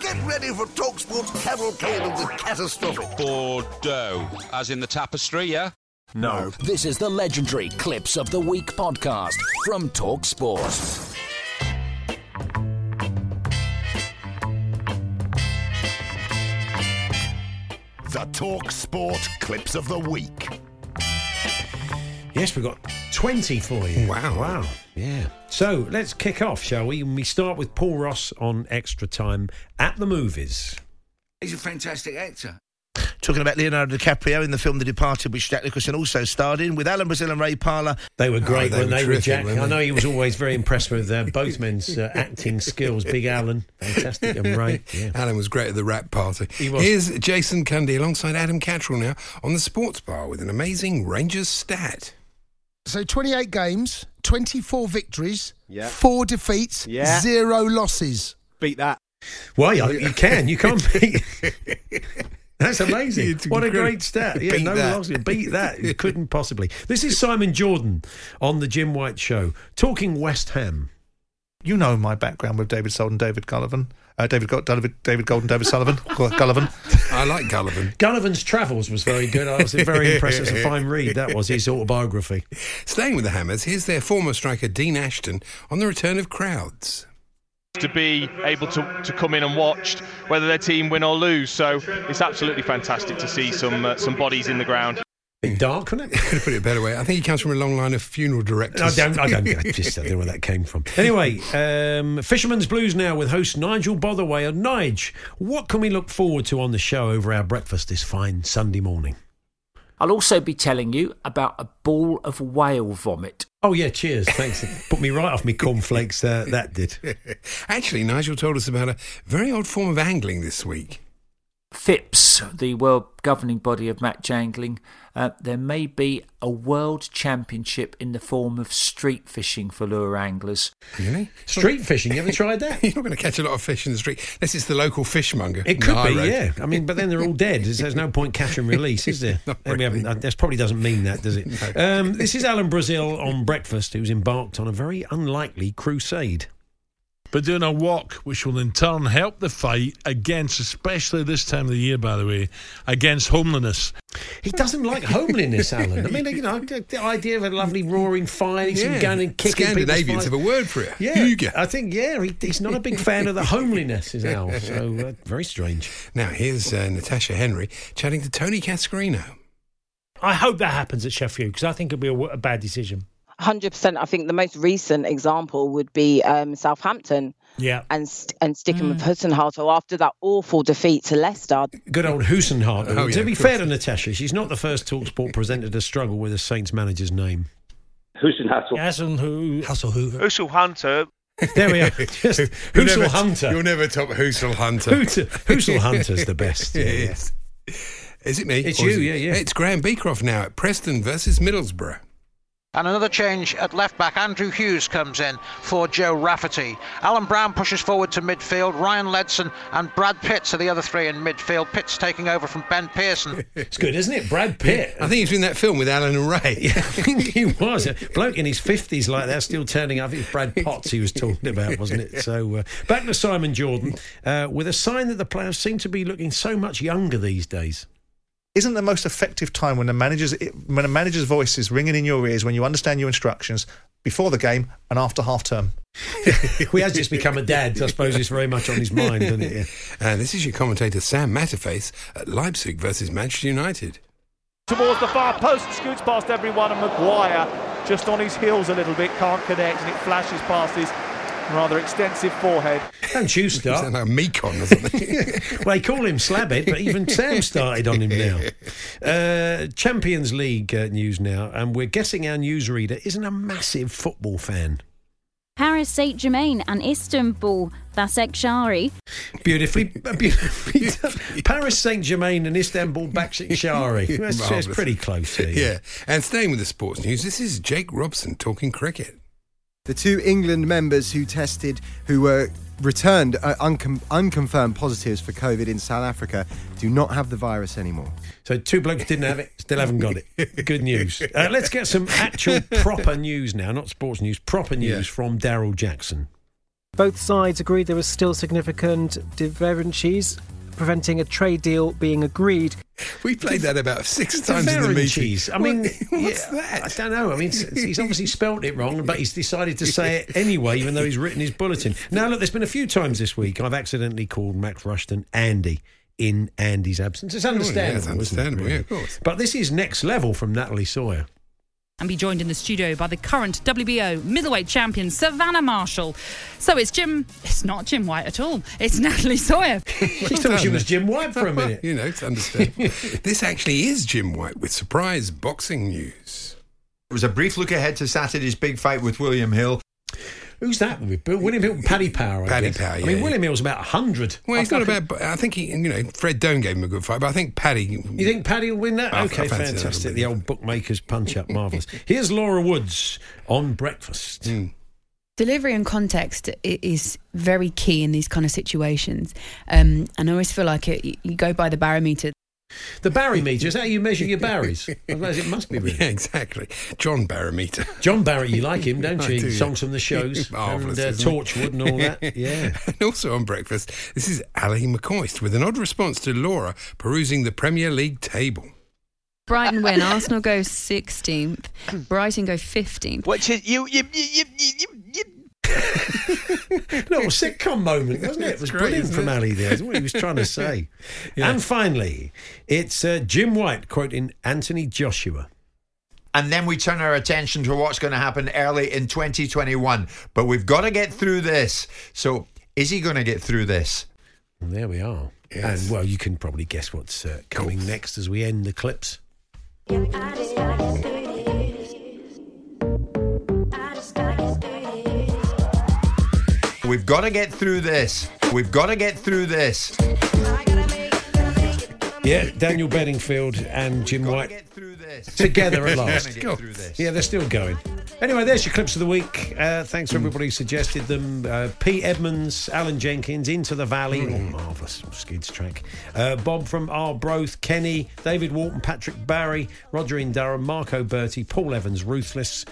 Get ready for TalkSport's cavalcade of the catastrophic. Bordeaux, as in the tapestry, yeah? No. This is the legendary Clips of the Week podcast from TalkSport. The TalkSport clips of the week. Yes, we've got 20 for you. Wow. Wow. Yeah. So let's kick off, shall we? We start with Paul Ross on Extra Time at the movies. He's a fantastic actor. Talking about Leonardo DiCaprio in the film The Departed, which Jack Nicholson also starred in, with Alan Brazil and Ray Parlour. They were great, Oh, they weren't were they, terrific, Jack? weren't I know he was always very impressed with uh, both men's uh, acting skills. Big Alan, fantastic, and Ray. Yeah. Alan was great at the rap party. He was. Here's Jason Cundy alongside Adam Catterall now on the sports bar with an amazing Rangers stat. So 28 games, 24 victories, Yeah. four defeats, Yeah. zero losses. Beat that. Well, you, you can. You can't beat. That's amazing. It's What a great stat. Yeah, Beat no that. losses. Beat that. You couldn't possibly. This is Simon Jordan on the Jim White Show talking West Ham. You know my background with David Sold and David Gullivan. Uh, David, David, David Golden, David Sullivan, Gullivan. I like Gullivan. Gullivan's Travels was very good. I was very impressed. It's a fine read. That was his autobiography. Staying with the Hammers, here's their former striker Dean Ashton on the return of crowds. to be able to, to come in and watch whether their team win or lose. So it's absolutely fantastic to see some uh, some bodies in the ground. Bit dark, wasn't it? Could have put it a better way. I think he comes from a long line of funeral directors. I don't, I don't, I just don't know where that came from. Anyway, um, Fisherman's Blues now with host Nigel Botherway. And Nige, what can we look forward to on the show over our breakfast this fine Sunday morning? I'll also be telling you about a ball of whale vomit. Oh, yeah, cheers. Thanks. Put me right off me cornflakes, uh, that did. Actually, Nigel told us about a very odd form of angling this week. FIPS, the world governing body of match angling, uh, there may be a world championship in the form of street fishing for lure anglers. Really? Street fishing, you ever tried that? You're not going to catch a lot of fish in the street. This is the local fishmonger. It could be, road. yeah. I mean, but then they're all dead. There's, there's no point catch and release, is there? Not And we haven't- really. That probably doesn't mean that, does it? Um, this is Alan Brazil on breakfast, who's embarked on a very unlikely crusade. But doing a walk, which will in turn help the fight against, especially this time of the year, by the way, against homelessness. He doesn't like homeliness, Alan. I mean, you know, the the idea of a lovely roaring fire, he's Yeah. going and kicking Scandinavians people's have a word for it. Yeah, Hygge. I think yeah, he, he's not a big fan of the homeliness, is Al. So uh, very strange. Now, here's uh, Natasha Henry chatting to Tony Cascarino. I hope that happens at Sheffield because I think it'll be a bad decision. Hundred percent. I think the most recent example would be um, Southampton Yeah. and st- and sticking with Huttenhartel after that awful defeat to Leicester. Good old Husenhart. Oh, yeah, to be fair to Natasha, she's not the first Talksport presenter to struggle with a Saints manager's name. Husenhassel. Hasselhoff. Hasselhoff. Usul Hunter. There we are. Just You'll never- Hunter. You'll never top Husel Hunter. Husel- Husel Hunter's the best. Yeah, Yeah, yeah. is. Is it me? It's you, it- yeah, yeah. It's Graham Beecroft now at Preston versus Middlesbrough. And another change at left back. Andrew Hughes comes in for Joe Rafferty. Alan Browne pushes forward to midfield. Ryan Ledson and Brad Pitts are the other three in midfield. Pitts taking over from Ben Pearson. It's good, isn't it? Brad Pitt. I think he's in that film with Alan and Ray. Yeah, I think he was. A bloke in his 50s like that, still turning up. I think it's Brad Potts he was talking about, wasn't it? So uh, back to Simon Jordan uh, with a sign that the players seem to be looking so much younger these days. Isn't the most effective time when the manager's when a manager's voice is ringing in your ears when you understand your instructions before the game and after half term. we has just become a dad. I suppose it's very much on his mind, isn't it? Yeah. Uh, and this is your commentator Sam Matterface at Leipzig versus Manchester United. Towards the far post, scoots past everyone, and Maguire just on his heels a little bit, can't connect, and it flashes past his rather extensive forehead. Don't you start. Sound like Mekon or something. well, they call him Slabhead, but even Sam started on him now. Uh, Champions League uh, news now, and we're guessing our newsreader isn't a massive football fan. Paris Saint Germain and Istanbul Basaksehir. Beautifully, uh, beautifully. Paris Saint Germain and Istanbul Basaksehir. That's, that's pretty close here. Yeah. And staying with the sports news, this is Jake Robson talking cricket. The two England members who tested, who were returned uh, uncon- unconfirmed positives for COVID in South Africa, do not have the virus anymore. So two blokes didn't have it, still haven't got it. Good news. Uh, let's get some actual proper news now, not sports news, proper news from Daryl Jackson. Both sides agreed there was still significant divergences preventing a trade deal being agreed. We played that about six times in the meeting. Cheese. I mean, what's yeah, I don't know. I mean, he's obviously spelt it wrong, but he's decided to say it anyway, even though he's written his bulletin. Now, look, there's been a few times this week I've accidentally called Max Rushden Andy in Andy's absence. It's Oh, yeah, understandable. it's isn't it, understandable, really? yeah, of course. But this is next level from Natalie Sawyer. And be joined in the studio by the current WBO middleweight champion Savannah Marshall. So it's Jim. It's not Jim White at all. It's Natalie Sawyer. She thought she was Jim White for a minute. you know, it's understandable. this actually is Jim White with surprise boxing news. It was a brief look ahead to Saturday's big fight with William Hill. Who's that? with? Bill- William Hill, Paddy Power. I Paddy guess. Power, I mean, yeah. William Hill's about 100. Well, he's I- not I a bad. I think he, you know, Fred Done gave him a good fight, but I think Paddy. You think Paddy will win that? I- I okay, fancy fantastic. The old bookmakers punch up, marvellous. Here's Laura Woods on breakfast. Hmm. Delivery and context is very key in these kind of situations. Um, and I always feel like it, you- you go by the barometer. The barometer is that how you measure your Barrys? I suppose it must be, really. Yeah, exactly. John Barometer. John Barry, you like him, don't I you? do, yeah. Songs from the shows. Marvellous. and, uh, isn't it? Torchwood and all that. Yeah. and also on breakfast, this is Ally McCoist with an odd response to Laura perusing the Premier League table. Brighton win. Arsenal go 16th. Brighton go 15th. Which is you, you, you, you, you, you little sitcom moment, wasn't it? It was great, brilliant from it? Ali there. That's what he was trying to say. And finally, it's uh, Jim White quoting Anthony Joshua. And then we turn our attention to what's going to happen early in 2021. But we've got to get through this. So, is he going to get through this? And there we are. Yes. And well, you can probably guess what's uh, coming next as we end the clips. We've got to get through this. We've got to get through this. Yeah, Daniel Bedingfield and Jim White together at last. Get through this. Yeah, they're still going. Anyway, there's your clips of the week. Uh, thanks for everybody who suggested them. Uh, Pete Edmonds, Alan Jenkins, Into the Valley. Oh, marvellous skids track. Uh, Bob from Arbroath, Kenny, David Walton, Patrick Barry, Roger in Durham, Marco Bertie, Paul Evans, Ruthless,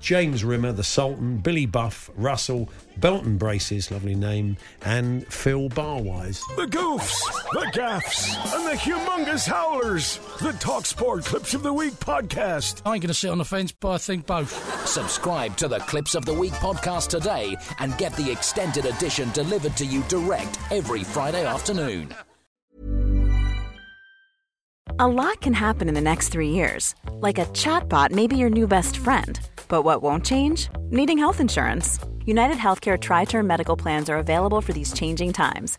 James Rimmer, The Sultan, Billy Buff, Russell, Belton Braces, lovely name, and Phil Barwise. The goofs, the gaffs, and the humongous howlers. The Talksport Clips of the Week podcast. I ain't going to sit on the fence, but I think both. Subscribe to the Clips of the Week podcast today and get the extended edition delivered to you direct every Friday afternoon. A lot can happen in the next three years. Like a chatbot may be your new best friend. But what won't change? Needing health insurance. United Healthcare TriTerm Medical Plans are available for these changing times.